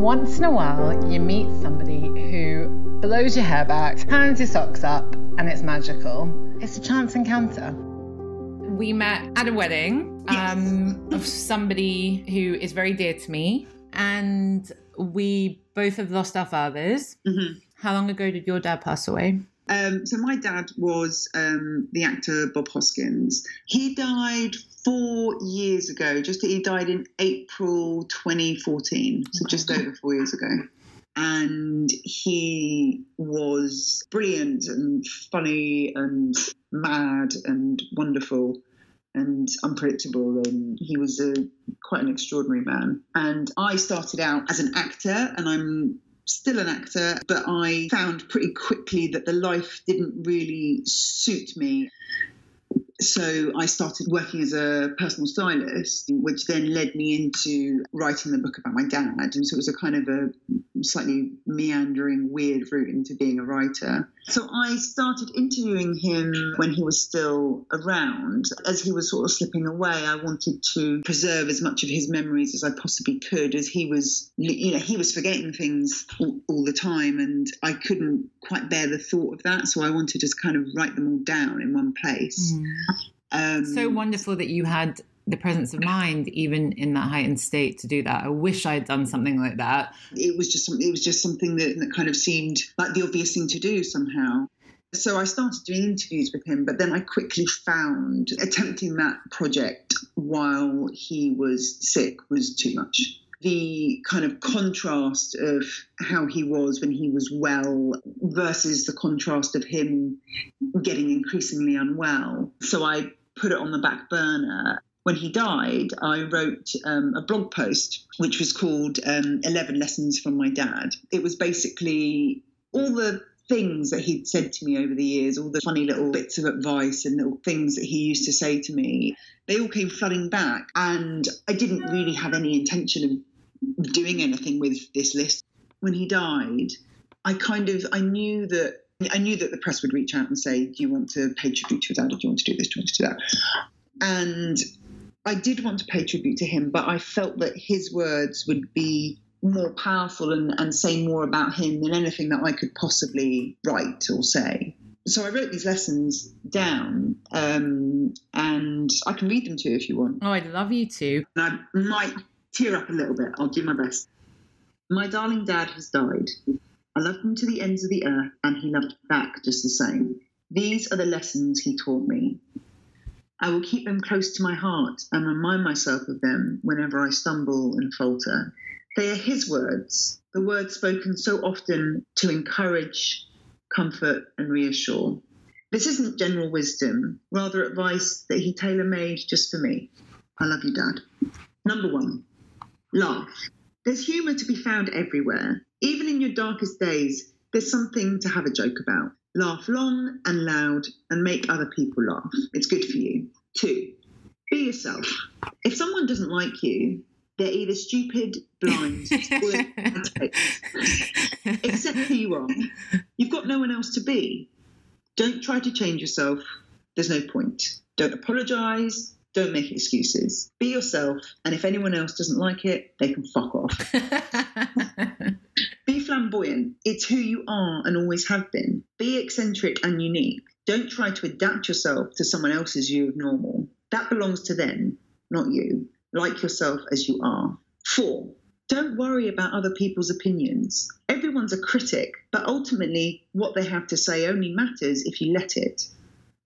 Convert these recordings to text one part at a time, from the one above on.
Once in a while, you meet somebody who blows your hair back, turns your socks up, and it's magical. It's a chance encounter. We met at a wedding um, of somebody who is very dear to me, and we both have lost our fathers. Mm-hmm. How long ago did your dad pass away? Um, so my dad was um, the actor Bob Hoskins. He died four years ago. Just he died in April 2014, so just over four years ago. And he was brilliant and funny and mad and wonderful and unpredictable and he was a quite an extraordinary man and i started out as an actor and i'm still an actor, but I found pretty quickly that the life didn't really suit me. So I started working as a personal stylist, which then led me into writing the book about my dad. And so it was a kind of a slightly meandering, weird route into being a writer. So I started interviewing him when he was still around. As he was sort of slipping away, I wanted to preserve as much of his memories as I possibly could, as he was, you know, he was forgetting things all, all the time, and I couldn't quite bear the thought of that. So I wanted to kind of write them all down in one place. Mm. Um, So wonderful that you had the presence of mind, even in that heightened state, to do that. I wish I'd done something like that. it was just some, it was just something that, that kind of seemed like the obvious thing to do somehow. So I started doing interviews with him, but then I quickly found attempting that project while he was sick was too much. The kind of contrast of how he was when he was well versus the contrast of him getting increasingly unwell. So I put it on the back burner when he died, I wrote um, a blog post which was called um, 11 Lessons from My Dad. It was basically all the things that he'd said to me over the years, all the funny little bits of advice and little things that he used to say to me, they all came flooding back. And I didn't really have any intention of doing anything with this list. When he died, I kind of I knew that I knew that the press would reach out and say, "Do you want to pay tribute to your dad? Or do you want to do this? Do you want to do that?" And I did want to pay tribute to him, but I felt that his words would be more powerful and, and say more about him than anything that I could possibly write or say. So I wrote these lessons down, um, and I can read them to you if you want. Oh, I'd love you to. And I might tear up a little bit. I'll do my best. My darling dad has died. I loved him to the ends of the earth, and he loved back just the same. These are the lessons he taught me. I will keep them close to my heart and remind myself of them whenever I stumble and falter. They are his words, the words spoken so often to encourage, comfort, and reassure. This isn't general wisdom, rather advice that he tailor made just for me. I love you, Dad. Number one, laugh. There's humour to be found everywhere. Even in your darkest days, there's something to have a joke about. Laugh long and loud and make other people laugh. It's good for you. Two, be yourself. If someone doesn't like you, they're either stupid, blind, and Accept who you are. You've got no one else to be. Don't try to change yourself. There's no point. Don't apologise. Don't make excuses. Be yourself, and if anyone else doesn't like it, they can fuck off. Be flamboyant. It's who you are and always have been. Be eccentric and unique. Don't try to adapt yourself to someone else's view of normal. That belongs to them, not you. Like yourself as you are. Four, don't worry about other people's opinions. Everyone's a critic, but ultimately, what they have to say only matters if you let it.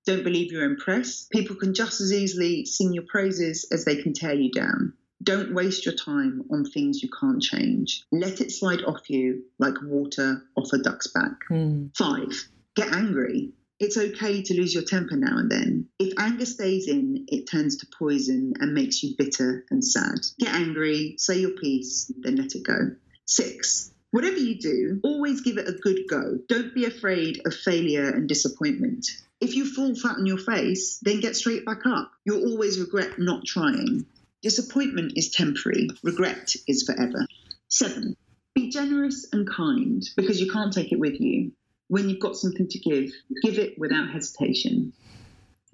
Don't believe you're impressed. People can just as easily sing your praises as they can tear you down. Don't waste your time on things you can't change. Let it slide off you like water off a duck's back. Hmm. Five, get angry. It's okay to lose your temper now and then. If anger stays in, it turns to poison and makes you bitter and sad. Get angry, say your piece, then let it go. Six, whatever you do, always give it a good go. Don't be afraid of failure and disappointment. If you fall flat on your face, then get straight back up. You'll always regret not trying. Disappointment is temporary, regret is forever. Seven, be generous and kind because you can't take it with you. When you've got something to give, give it without hesitation.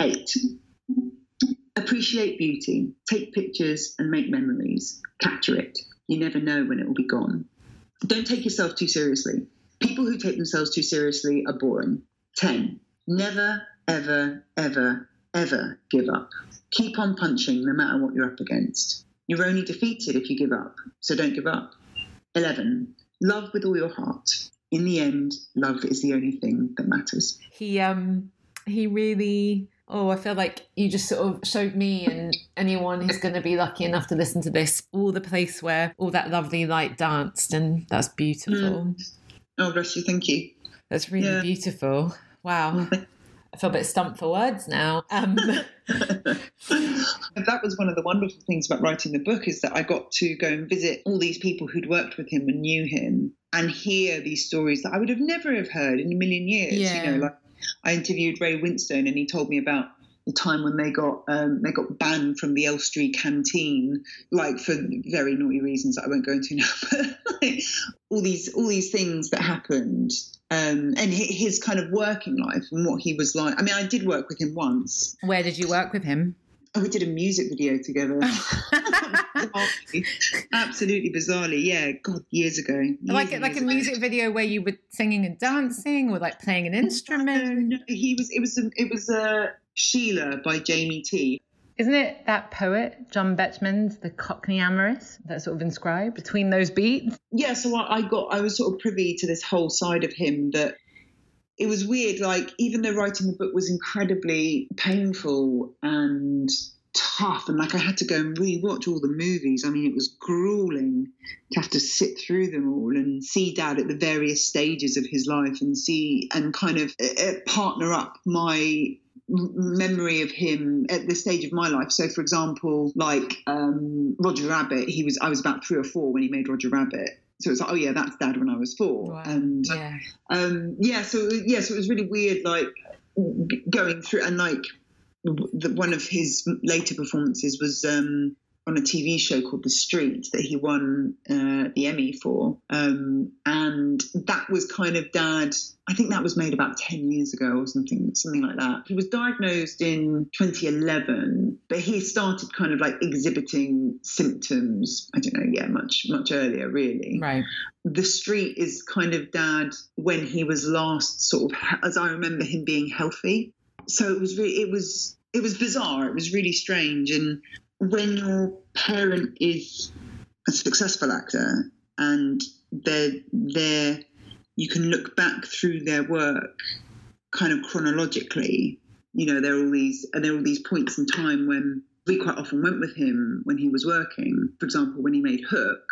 Eight, appreciate beauty. Take pictures and make memories. Capture it. You never know when it will be gone. don't take yourself too seriously. People who take themselves too seriously are boring. 10. Never, ever, ever, ever give up. Keep on punching no matter what you're up against. You're only defeated if you give up, so don't give up. 11. Love with all your heart. In the end, love is the only thing that matters. He um he really oh I feel like you just sort of showed me and anyone who's going to be lucky enough to listen to this all the place where all that lovely light danced and that's beautiful. Oh, bless you. Thank you. That's really Yeah. beautiful. Wow. I feel a bit stumped for words now. Um, that was one of the wonderful things about writing the book is that I got to go and visit all these people who'd worked with him and knew him and hear these stories that I would have never have heard in a million years. Yeah. You know, like I interviewed Ray Winstone and he told me about the time when they got um, they got banned from the Elstree canteen, like for very naughty reasons that I won't go into now. But like, all these all these things that happened, um, and his kind of working life and what he was like. I mean, I did work with him once. where did you work with him? Oh, we did a music video together. Bizarrely. Absolutely bizarrely, yeah. God, years ago. Years like like a ago. music video where you were singing and dancing or like playing an No, instrument. no, he was. It was. A, it was uh, Sheila by Jamie T. Isn't it that poet, John Betjeman's The Cockney Amorist, that's sort of inscribed between those beats? Yeah, so I, got. I was sort of privy to this whole side of him that. It was weird. Like even though writing the book was incredibly painful and tough, and like I had to go and rewatch all the movies. I mean, it was grueling to have to sit through them all and see Dad at the various stages of his life and see and kind of uh, uh, partner up my memory of him at the stage of my life. So, for example, like um, Roger Rabbit, he was I was about three or four when he made Roger Rabbit. So it's like, oh yeah, that's Dad when I was four, Wow. and Yeah. um, yeah, so yeah, so it was really weird, like going through and like the, one of his later performances was um, on a TV show called The Street that he won uh, the Emmy for, um, and that was kind of Dad. I think that was made about ten years ago or something, something like that. He was diagnosed in 2011, but he started kind of like exhibiting symptoms. I don't know, yeah, much much earlier, really Right. the street is kind of dad when he was last sort of as I remember him being healthy. So it was really it was it was bizarre. It was really strange. And when your parent is a successful actor and they're there, you can look back through their work kind of chronologically. You know, there are all these and there are all these points in time when we quite often went with him when he was working. For example, when he made Hook,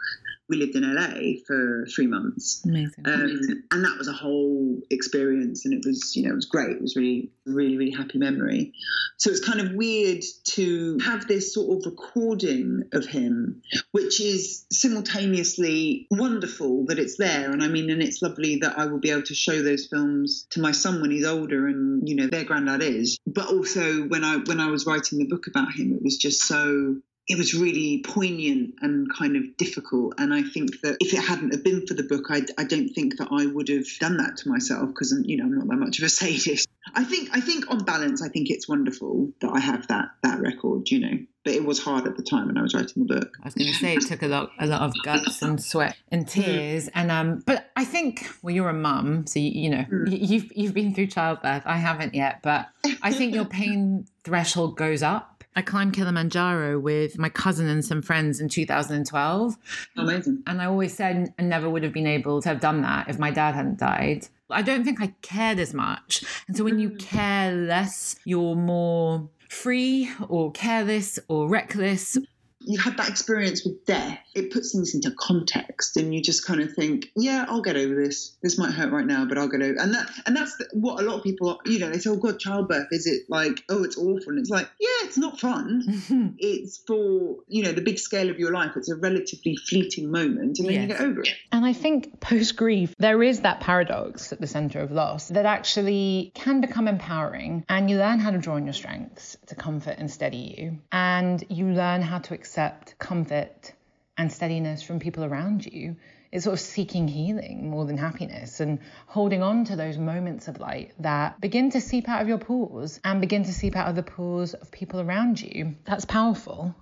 we lived in LA for three months. Amazing. Um, and that was a whole experience and it was you know it was great it was really really really happy memory so it's kind of weird to have this sort of recording of him which is simultaneously wonderful that it's there. And i mean and it's lovely that i will be able to show those films to my son when he's older and you know their granddad is. But also when i when i was writing the book about him it was just so it was really poignant and kind of difficult. And I think that if it hadn't have been for the book, I, I don't think that I would have done that to myself because you know I'm not that much of a sadist. I think I think on balance, I think it's wonderful that I have that that record. You know, but it was hard at the time when I was writing the book. I was going to say it took a lot, a lot of guts and sweat and tears, and um. But I think, well, you're a mum, so you, you know Mm. you, you've you've been through childbirth. I haven't yet, but I think your pain threshold goes up. I climbed Kilimanjaro with my cousin and some friends in 2012, Amazing. and I always said I never would have been able to have done that if my dad hadn't died. I don't think I cared as much, and so when you mm. care less, you're more free or careless or reckless You had that experience with death. It puts things into context, and you just kind of think, "Yeah, I'll get over this. This might hurt right now, but I'll get over." And that, and that's the, what a lot of people, you know, they say, "Oh God, childbirth is it like? Oh, it's awful." And it's like, yeah, it's not fun. it's for you know the big scale of your life. It's a relatively fleeting moment, and then you Yes. get over it. And I think post grief, there is that paradox at the center of loss that actually can become empowering. And you learn how to draw on your strengths to comfort and steady you. And you learn how to accept comfort and steadiness from people around you. It's sort of seeking healing more than happiness and holding on to those moments of light that begin to seep out of your pores and begin to seep out of the pores of people around you. That's powerful.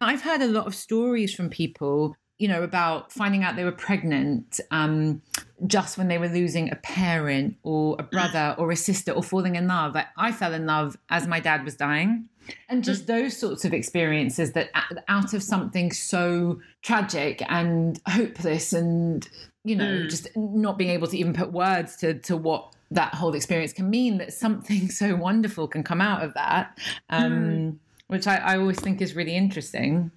I've heard a lot of stories from people you know, about finding out they were pregnant um, just when they were losing a parent or a brother or a sister or falling in love. Like, I fell in love as my dad was dying. And just those sorts of experiences that out of something so tragic and hopeless and, you know, mm. just not being able to even put words to, to what that whole experience can mean, that something so wonderful can come out of that, um, mm. which I, I always think is really interesting.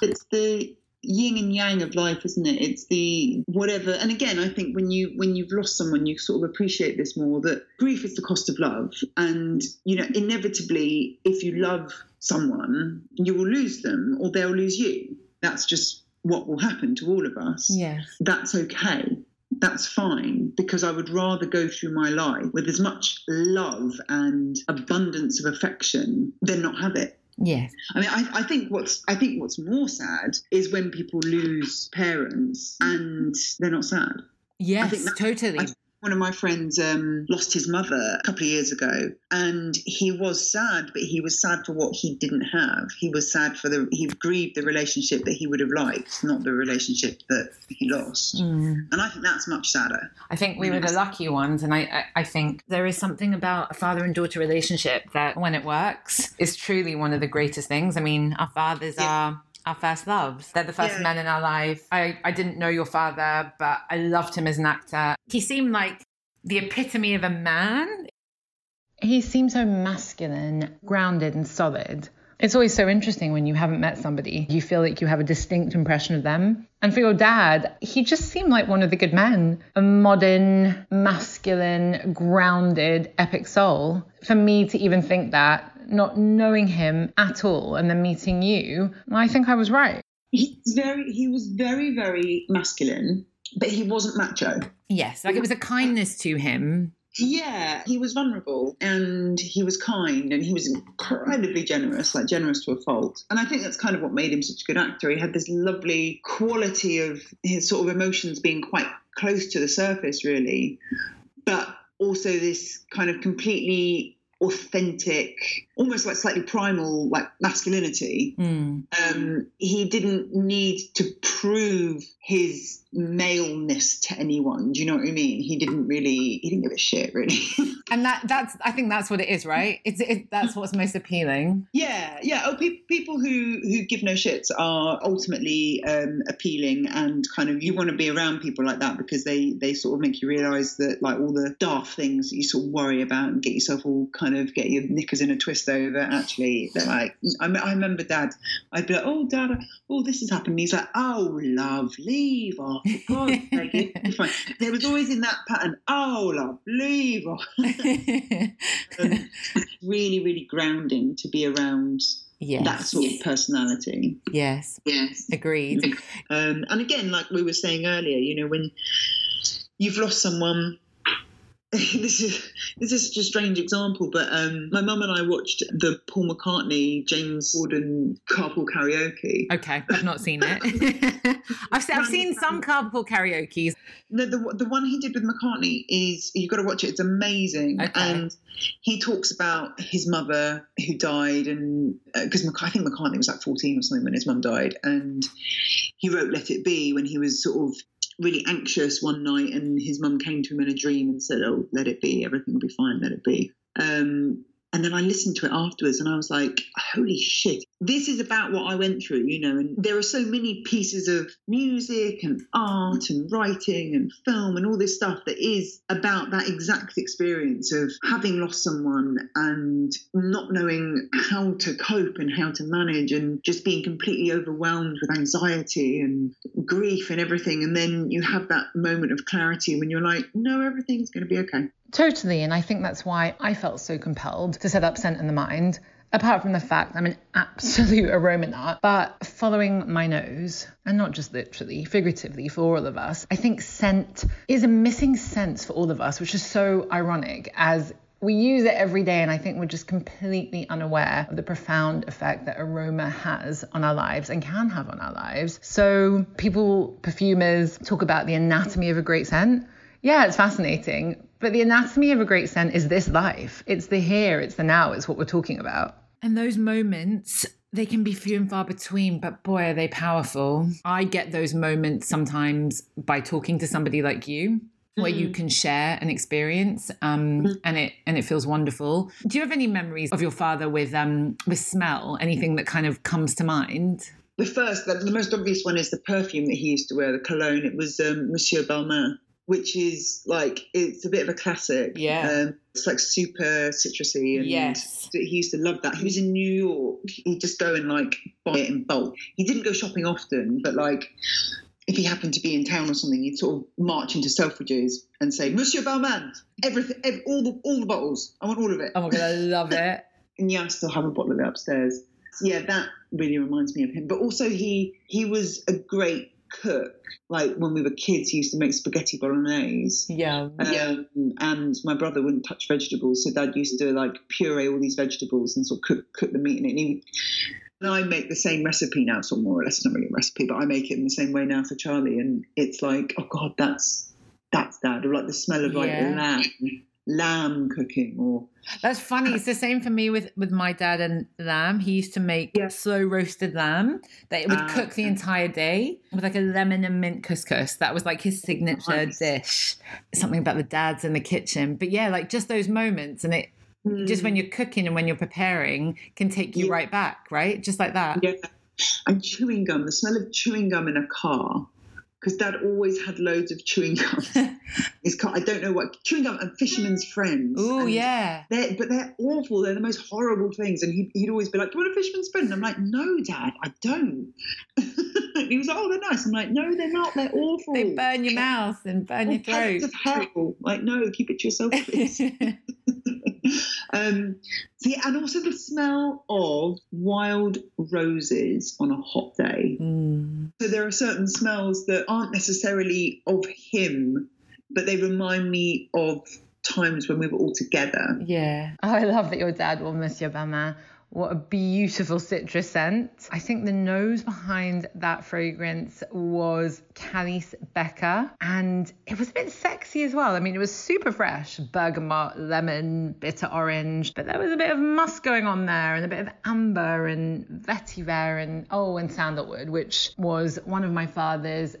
It's the yin and yang of life isn't it? It's the whatever. And again i think when you when you've lost someone you sort of appreciate this more that grief is the cost of love. And you know inevitably if you love someone you will lose them or they'll lose you. That's just what will happen to all of us. Yes. That's okay. That's fine. Because I would rather go through my life with as much love and abundance of affection than not have it. Yes. I mean, I, I, think what's I think what's more sad is when people lose parents and they're not sad. Yes, totally. I, one of my friends um, lost his mother a couple of years ago, and he was sad, but he was sad for what he didn't have. He was sad for the he grieved the relationship that he would have liked, not the relationship that he lost. Mm. And I think that's much sadder. I think we were the lucky ones, and I, I, I think there is something about a father and daughter relationship that, when it works, is truly one of the greatest things. I mean, our fathers yeah. are our first loves. They're the first yeah. men in our life. I, I didn't know your father, but I loved him as an actor. He seemed like the epitome of a man. He seemed so masculine, grounded, and solid. It's always so interesting when you haven't met somebody. You feel like you have a distinct impression of them. And for your dad, he just seemed like one of the good men a modern, masculine, grounded, epic soul. For me to even think that not knowing him at all and then meeting you, I think I was right. He's very he was very, very masculine, but he wasn't macho. Yes, like it was a kindness to him. Yeah, he was vulnerable and he was kind and he was incredibly generous, like generous to a fault. And I think that's kind of what made him such a good actor. He had this lovely quality of his sort of emotions being quite close to the surface, really, but also this kind of completely authentic, almost like slightly primal, like masculinity. Mm. Um, he didn't need to prove his maleness to anyone. Do you know what I mean? He didn't really, he didn't give a shit really. and that that's, I think that's what it is, right? It's it, that's what's most appealing. Yeah, yeah. Oh, pe- people who who give no shits are ultimately um, appealing, and kind of you want to be around people like that because they they sort of make you realise that like all the daft things you sort of worry about and get yourself all kind of get your knickers in a twist over. Actually, they're like, I, I remember Dad. I'd be like, oh, Dad, oh, this has happened. And he's like, oh, love, for God's sake, There was always in that pattern, oh, love, leave off. um, really, really grounding to be around Yes. that sort of personality. Yes. Yes. Agreed. Um, and again, like we were saying earlier, you know, when you've lost someone this is this is such a strange example, but um, my mum and I watched the Paul McCartney James Corden carpool karaoke. Okay, I've not seen it. I've, seen, I've seen some carpool karaoke's. No, the the one he did with McCartney is you've got to watch it. It's amazing, okay. and he talks about his mother who died, and because uh, I think McCartney was like fourteen or something when his mum died, and he wrote "Let It Be" when he was sort of really anxious one night, and his mum came to him in a dream and said, "Oh, let it be. Everything will be fine. Let it be." Um, and then I listened to it afterwards and I was like, holy shit, this is about what I went through, you know. And there are so many pieces of music and art and writing and film and all this stuff that is about that exact experience of having lost someone and not knowing how to cope and how to manage and just being completely overwhelmed with anxiety and grief and everything. And then you have that moment of clarity when you're like, no, everything's going to be okay. Totally. And I think that's why I felt so compelled to set up Scent in the Mind. Apart from the fact I'm an absolute aroma nut, but following my nose, and not just literally, figuratively for all of us, I think scent is a missing sense for all of us, which is so ironic as we use it every day, and I think we're just completely unaware of the profound effect that aroma has on our lives and can have on our lives. So, people, perfumers, talk about the anatomy of a great scent. Yeah, it's fascinating. But the anatomy of a great scent is this life. It's the here, it's the now, it's what we're talking about. And those moments they can be few and far between, but boy, are they powerful. I get those moments sometimes by talking to somebody like you. Where you Mm. can share an experience, um, Mhm. and it and it feels wonderful. Do you have any memories of your father with um with smell? Anything that kind of comes to mind? The first, the, the most obvious one is the perfume that he used to wear, the cologne. It was um, Monsieur Balmain, which is like it's a bit of a classic. Yeah. um, it's like super citrusy, and Yes. he used to love that. He was in New York. He'd just go and like buy it in bulk. He didn't go shopping often, but like. If he happened to be in town or something, he'd sort of march into Selfridges and say, "Monsieur Balmain, everything, ev all the all the bottles. I want all of it." Oh my god, I love it. and yeah, I still have a bottle of it upstairs. So yeah, that really reminds me of him. But also, he he was a great cook. Like when we were kids, he used to make spaghetti bolognese. Yeah. Um, and my brother wouldn't touch vegetables, so Dad used to like puree all these vegetables and sort of cook cook the meat in it. And, he and I make the same recipe now, sort of more or less. It's not really a recipe, but I make it in the same way now for Charlie. And it's like, oh God, that's that's Dad. Or like the smell of like Yeah. lamb, lamb cooking, or That's funny. It's the same for me with with my dad and lamb. He used to make Yeah. slow roasted lamb that it would Ah, cook the entire day with like a lemon and mint couscous. That was like his signature Nice. dish. Something about the dads in the kitchen. But yeah, like just those moments and it just when you're cooking and when you're preparing can take you Yeah. right back, right? Just like that. Yeah. And chewing gum, the smell of chewing gum in a car, because Dad always had loads of chewing gum. His car, I don't know what chewing gum and Fisherman's Friends. Oh yeah. They're, but they're awful. They're the most horrible things. And he'd, he'd always be like, "Do you want a Fisherman's Friend?" And I'm like, "No, Dad, I don't." he was like, "Oh, they're nice." I'm like, "No, they're not. They're awful. They burn your mouth and burn your Oh, throat. of hell. Like, no, keep it to yourself, please. um, so yeah, and also the smell of wild roses on a hot day. Mm. So there are certain smells that aren't necessarily of him, but they remind me of times when we were all together. Yeah. Oh, I love that your dad will Monsieur Balmain. What a beautiful citrus scent. I think the nose behind that fragrance was Calice Becker, and it was a bit sexy as well. I mean, it was super fresh bergamot, lemon, bitter orange, but there was a bit of musk going on there, and a bit of amber and vetiver, and oh, and sandalwood, which was one of my father's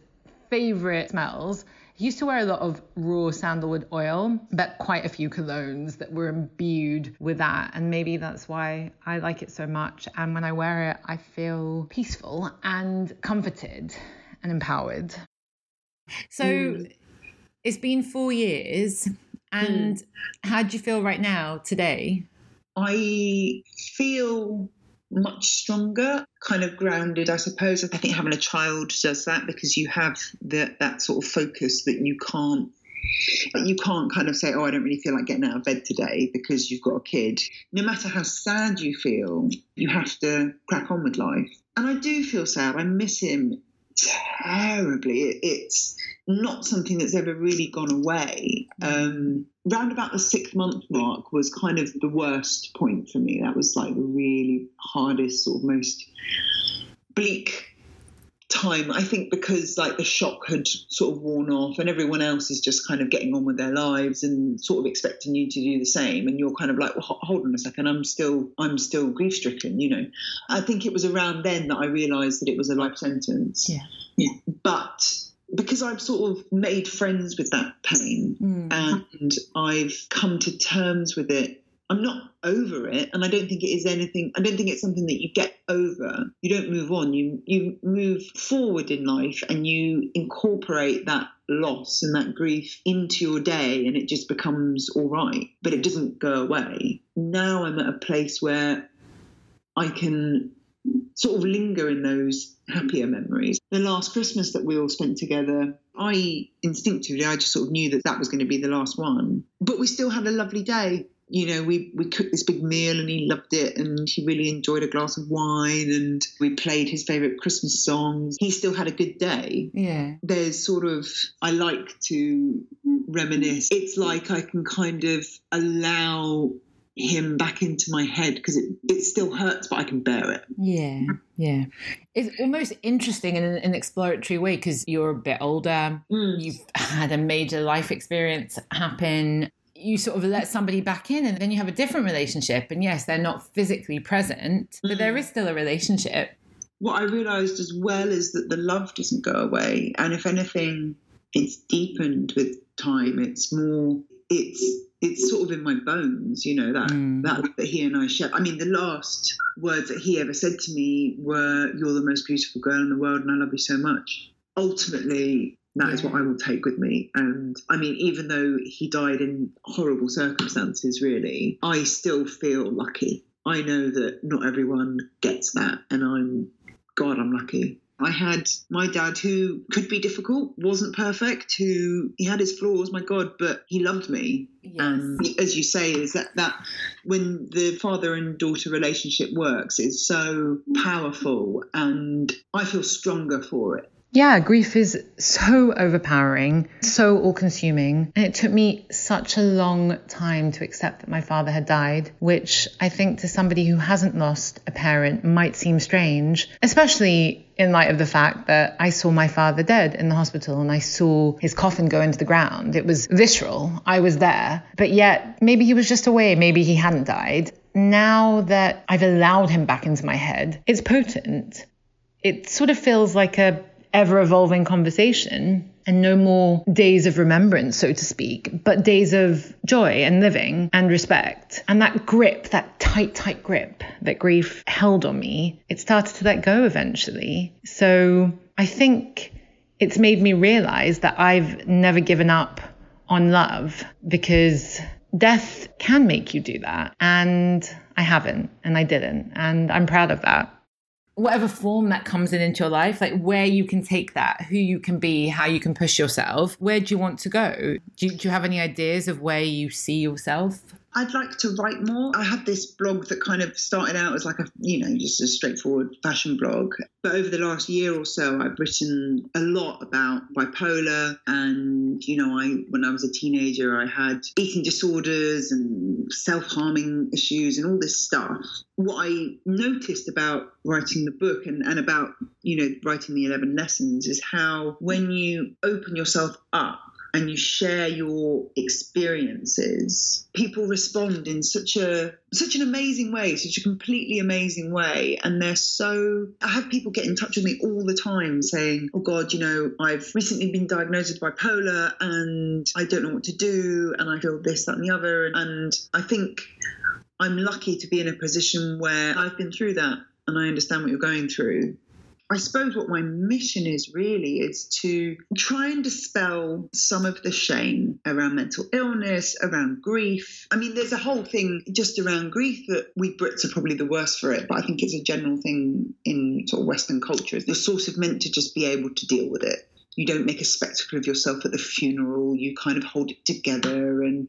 favorite smells. He used to wear a lot of raw sandalwood oil, but quite a few colognes that were imbued with that. And maybe that's why I like it so much. And when I wear it, I feel peaceful and comforted and empowered. So Mm. it's been four years. And how do you feel right now, today? I feel much stronger, kind of grounded, I suppose. I think having a child does that because you have that that sort of focus that you can't you can't kind of say, Oh, I don't really feel like getting out of bed today because you've got a kid. No matter how sad you feel, you have to crack on with life. And I do feel sad. I miss him terribly. It, it's not something that's ever really gone away. Um, round about the six month mark was kind of the worst point for me. That was like the really hardest, sort of most bleak time. I think because like the shock had sort of worn off and everyone else is just kind of getting on with their lives and sort of expecting you to do the same and you're kind of like well hold on a second I'm still I'm still grief stricken you know I think it was around then that I realized that it was a life sentence Yeah. yeah but because I've sort of made friends with that pain mm. and I've come to terms with it. I'm not over it, and I don't think it is anything. I don't think it's something that you get over. You don't move on. You you move forward in life, and you incorporate that loss and that grief into your day, and it just becomes all right. But it doesn't go away. Now I'm at a place where I can sort of linger in those happier memories. The last Christmas that we all spent together, I instinctively, I just sort of knew that that was going to be the last one. But we still had a lovely day. You know, we, we cooked this big meal and he loved it and he really enjoyed a glass of wine and we played his favourite Christmas songs. He still had a good day. Yeah. There's sort of, I like to reminisce. It's like I can kind of allow him back into my head because it, it still hurts, but I can bear it. Yeah, yeah. It's almost interesting in an, an exploratory way because you're a bit older. Mm. You've had a major life experience happen. You sort of let somebody back in and then you have a different relationship. And yes, they're not physically present, but there is still a relationship. What I realized as well is that the love doesn't go away. And if anything, it's deepened with time. It's more, it's, it's sort of in my bones, you know, that, Mm. that that he and I share. I mean, the last words that he ever said to me were, You're the most beautiful girl in the world and I love you so much. Ultimately, that is what I will take with me. And I mean, even though he died in horrible circumstances, really, I still feel lucky. I know that not everyone gets that, and I'm, God, I'm lucky. I had my dad who could be difficult, wasn't perfect, who he had his flaws, my God, but he loved me. And as you say, is that that when the father and daughter relationship works, is so powerful, and I feel stronger for it. Yeah, grief is so overpowering, so all consuming. And it took me such a long time to accept that my father had died, which I think to somebody who hasn't lost a parent might seem strange, especially in light of the fact that I saw my father dead in the hospital and I saw his coffin go into the ground. It was visceral. I was there. But yet, maybe he was just away, maybe he hadn't died. Now that I've allowed him back into my head, it's potent. It sort of feels like a ever evolving conversation and no more days of remembrance, so to speak, but days of joy and living and respect. And that grip, that tight, tight grip that grief held on me, it started to let go eventually. So I think it's made me realize that I've never given up on love because death can make you do that. And I haven't, and I didn't. And I'm proud of that whatever form that comes in into your life, like where you can take that, who you can be, how you can push yourself, where do you want to go? Do you, do you have any ideas of where you see yourself? I'd like to write more. I had this blog that kind of started out as like a, you know, just a straightforward fashion blog. But over the last year or so, I've written a lot about bipolar. And, you know, I, when I was a teenager, I had eating disorders and self harming issues and all this stuff. What I noticed about writing the book and, and about, you know, writing the 11 lessons is how when you open yourself up, and you share your experiences, people respond in such a such an amazing way, such a completely amazing way. And they're so I have people get in touch with me all the time saying, Oh God, you know, I've recently been diagnosed with bipolar and I don't know what to do and I feel this, that and the other. And I think I'm lucky to be in a position where I've been through that and I understand what you're going through. I suppose what my mission is really is to try and dispel some of the shame around mental illness, around grief. I mean, there's a whole thing just around grief that we Brits are probably the worst for it, but I think it's a general thing in sort of Western culture. You're sort of meant to just be able to deal with it. You don't make a spectacle of yourself at the funeral. You kind of hold it together. And,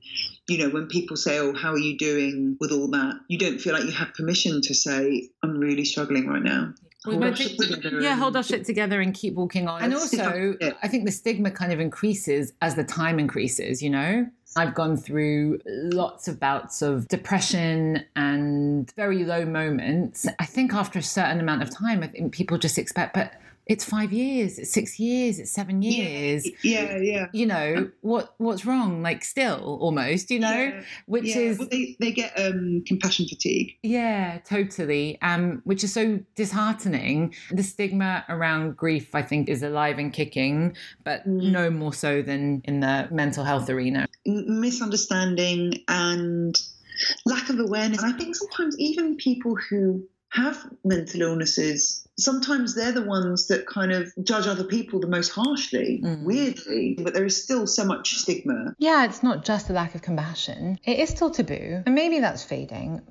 you know, when people say, Oh, how are you doing with all that? You don't feel like you have permission to say, I'm really struggling right now. Hold our shit together yeah, hold our shit together and keep walking on. And also, I think the stigma kind of increases as the time increases, you know? I've gone through lots of bouts of depression and very low moments. I think after a certain amount of time, I think people just expect, but it's five years, it's six years, it's seven years. Yeah, yeah. You know what? What's wrong? Like still, almost. You know, yeah, which yeah. is well, they they get um, compassion fatigue. Yeah, totally. Um, which is so disheartening. The stigma around grief, I think, is alive and kicking, but mm. no more so than in the mental health arena. Misunderstanding and lack of awareness. And I think sometimes even people who have mental illnesses, sometimes they're the ones that kind of judge other people the most harshly, mm. weirdly. But there is still so much stigma. Yeah, it's not just a lack of compassion, it is still taboo. And maybe that's fading.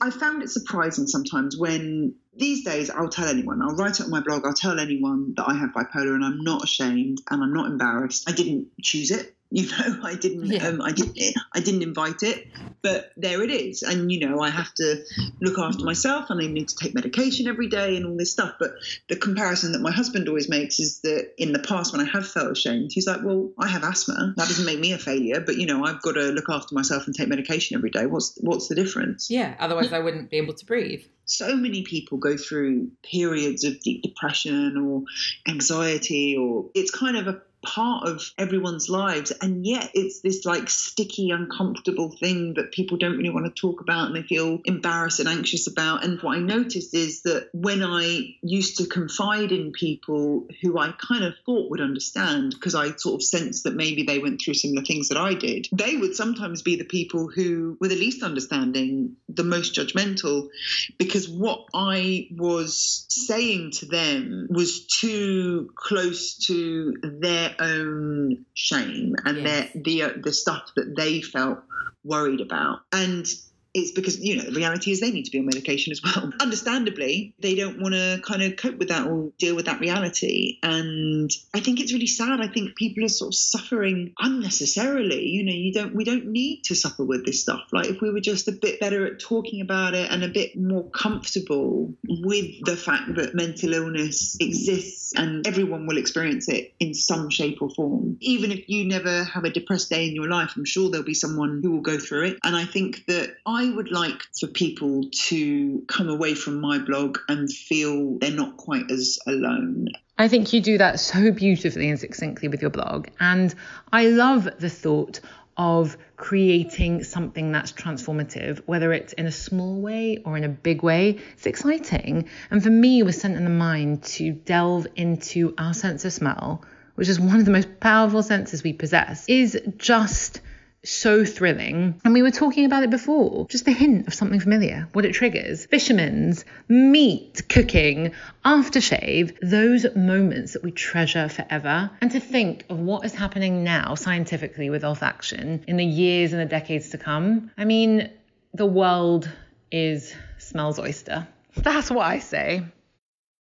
I found it surprising sometimes when these days I'll tell anyone, I'll write it on my blog, I'll tell anyone that I have bipolar and I'm not ashamed and I'm not embarrassed. I didn't choose it. You know, I didn't, yeah. um, I didn't, I didn't invite it, but there it is. And you know, I have to look after myself, and I need to take medication every day, and all this stuff. But the comparison that my husband always makes is that in the past, when I have felt ashamed, he's like, "Well, I have asthma. That doesn't make me a failure, but you know, I've got to look after myself and take medication every day. What's what's the difference?" Yeah, otherwise I wouldn't be able to breathe so many people go through periods of deep depression or anxiety or it's kind of a part of everyone's lives. And yet it's this like sticky, uncomfortable thing that people don't really want to talk about and they feel embarrassed and anxious about. And what I noticed is that when I used to confide in people who I kind of thought would understand, because I sort of sensed that maybe they went through similar things that I did, they would sometimes be the people who were the least understanding, the most judgmental, because what I was saying to them was too close to their own shame and Yes. their the uh, the stuff that they felt worried about and it's because you know the reality is they need to be on medication as well. Understandably they don't want to kind of cope with that or deal with that reality. And i think it's really sad. I think people are sort of suffering unnecessarily. You know you don't we don't need to suffer with this stuff. Like if we were just a bit better at talking about it and a bit more comfortable with the fact that mental illness exists and everyone will experience it in some shape or form. Even if you never have a depressed day in your life i'm sure there'll be someone who will go through it. And i think that i would like for people to come away from my blog and feel they're not quite as alone I think you do that so beautifully and succinctly with your blog. And I love the thought of creating something that's transformative, whether it's in a small way or in a big way. It's exciting. And for me, it was Scent in the Mind to delve into our sense of smell, which is one of the most powerful senses we possess, is just so thrilling. And we were talking about it before. Just the hint of something familiar, what it triggers. Fishermen's, meat, cooking, aftershave, those moments that we treasure forever. And to think of what is happening now scientifically with olfaction in the years and the decades to come. I mean, the world is smells oyster. That's what I say.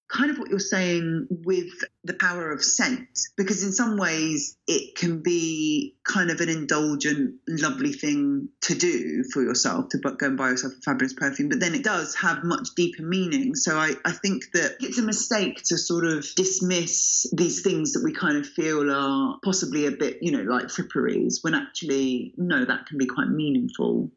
Kind of what you're saying with the power of scent, because in some ways it can be kind of an indulgent, lovely thing to do for yourself to go and buy yourself a fabulous perfume, but then it does have much deeper meaning. So I, I think that it's a mistake to sort of dismiss these things that we kind of feel are possibly a bit, you know, like fripperies, when actually, no, that can be quite meaningful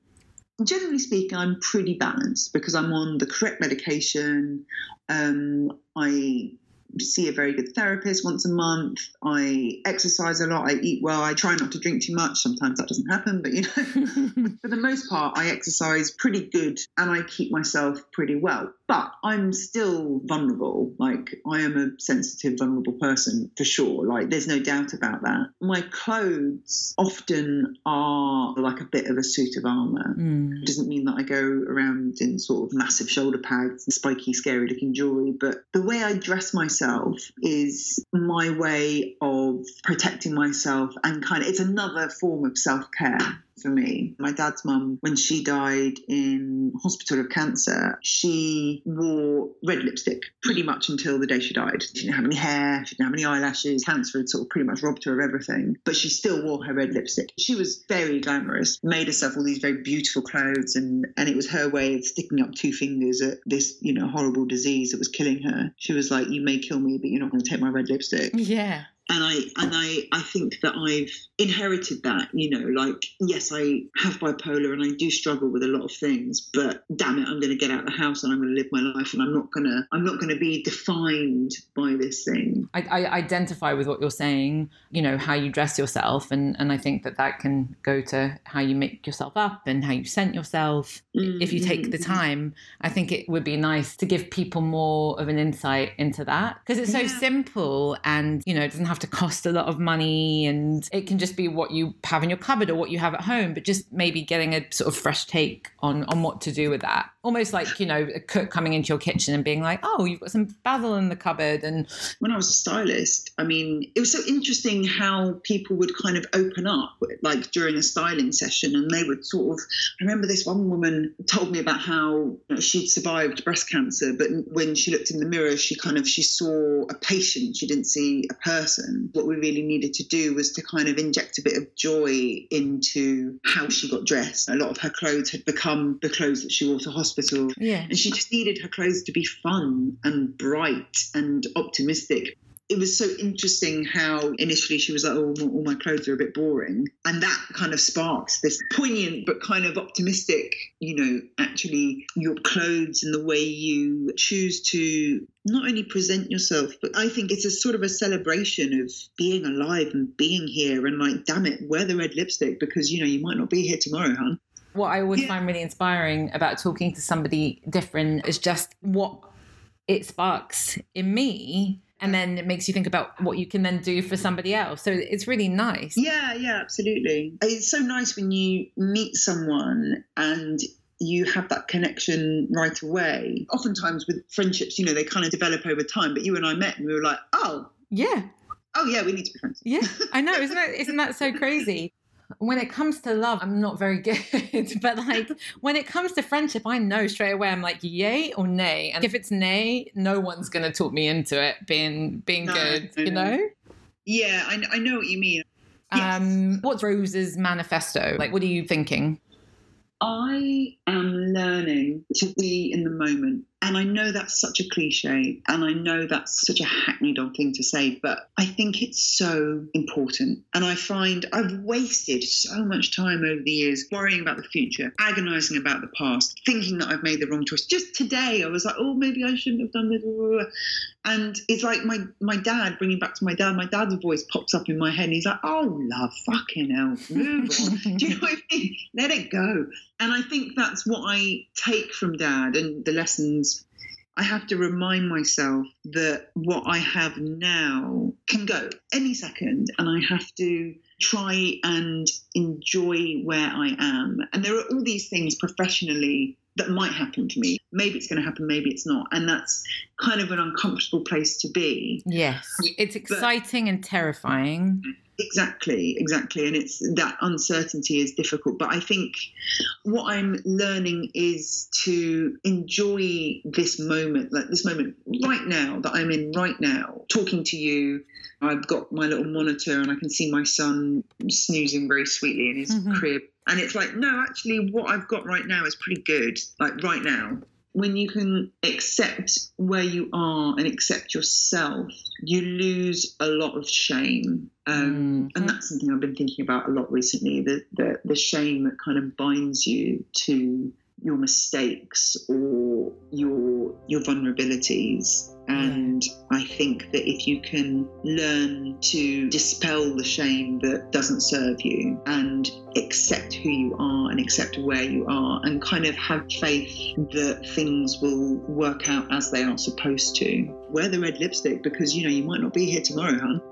generally speaking, I'm pretty balanced because I'm on the correct medication. Um, I see a very good therapist once a month. I exercise a lot. I eat well. I try not to drink too much. Sometimes that doesn't happen, but you know, for the most part, I exercise pretty good and I keep myself pretty well. But I'm still vulnerable. Like I am a sensitive, vulnerable person for sure. Like there's no doubt about that. My clothes often are like a bit of a suit of armor. Mm. It doesn't mean that I go around in sort of massive shoulder pads and spiky, scary looking jewelry, but the way I dress myself is my way of protecting myself and kind of it's another form of self care for me. My dad's mum, when she died in hospital of cancer, she wore red lipstick pretty much until the day she died. She didn't have any hair, she didn't have any eyelashes. Cancer had sort of pretty much robbed her of everything, but she still wore her red lipstick. She was very glamorous, made herself all these very beautiful clothes, and, and it was her way of sticking up two fingers at this, you know, horrible disease that was killing her. She was like, You may kill me, but you're not going to take my red lipstick Yeah. And I and I I think that I've inherited that. You know, like yes, I have bipolar and I do struggle with a lot of things, but damn it, I'm going to get out of the house and I'm going to live my life, and I'm not going to I'm not going to be defined by this thing. I, I identify with what you're saying, you know, how you dress yourself. And, and I think that that can go to how you make yourself up and how you scent yourself. If you take the Mm-hmm. time, I think it would be nice to give people more of an insight into that because it's so Yeah. simple and, you know, it doesn't have to cost a lot of money and it can just be what you have in your cupboard or what you have at home, but just maybe getting a sort of fresh take on, on what to do with that. Almost like, you know, a cook coming into your kitchen and being like, oh, you've got some basil in the cupboard and when I was a stylist, I mean, it was so interesting how people would kind of open up, like during a styling session, and they would sort of. I remember this one woman told me about how she'd survived breast cancer, but when she looked in the mirror, she kind of she saw a patient, she didn't see a person. What we really needed to do was to kind of inject a bit of joy into how she got dressed. A lot of her clothes had become the clothes that she wore to hospital, yeah. and she just needed her clothes to be fun and bright and optimistic. It was so interesting how initially she was like, oh, all my clothes are a bit boring. And that kind of sparks this poignant but kind of optimistic, you know, actually your clothes and the way you choose to not only present yourself, but I think it's a sort of a celebration of being alive and being here and like, damn it, wear the red lipstick because, you know, you might not be here tomorrow, hon. What I always Yeah. find really inspiring about talking to somebody different is just what it sparks in me. And then it makes you think about what you can then do for somebody else. So it's really nice. Yeah, yeah, absolutely. It's so nice when you meet someone and you have that connection right away. Oftentimes with friendships, you know, they kind of develop over time. But you and I met and we were like, oh, Yeah. oh yeah, we need to be friends. Yeah, I know. Isn't that isn't that so crazy? When it comes to love, I'm not very good. But like when it comes to friendship, I know straight away. I'm like yay or nay. And if it's nay, no one's gonna talk me into it being being No, good. no, You know. Yeah, I, I know what you mean. Yes. Um, what's Rose's manifesto? Like, what are you thinking? I am learning to be in the moment. And I know that's such a cliche and I know that's such a hackneyed old thing to say, but I think it's so important. And I find I've wasted so much time over the years worrying about the future, agonizing about the past, thinking that I've made the wrong choice. Just today, I was like, oh, maybe I shouldn't have done this. And it's like my, my dad, bringing back to my dad, my dad's voice pops up in my head and he's like, oh, love, fucking hell, move on. Do you know what I mean? Let it go. And I think that's what I take from dad and the lessons. I have to remind myself that what I have now can go any second, and I have to try and enjoy where I am. And there are all these things professionally that might happen to me. Maybe it's going to happen, maybe it's not. And that's kind of an uncomfortable place to be. Yes, it's exciting and terrifying. Mm-hmm. Exactly, exactly. And it's that uncertainty is difficult. But I think what I'm learning is to enjoy this moment, like this moment right now that I'm in right now, talking to you. I've got my little monitor and I can see my son snoozing very sweetly in his Mhm. crib. And it's like, no, actually, what I've got right now is pretty good, like right now. When you can accept where you are and accept yourself, you lose a lot of shame. Um, Mm. and that's something I've been thinking about a lot recently the, the, the shame that kind of binds you to your mistakes or your your vulnerabilities. And I think that if you can learn to dispel the shame that doesn't serve you and accept who you are and accept where you are and kind of have faith that things will work out as they are supposed to wear the red lipstick because you know you might not be here tomorrow hon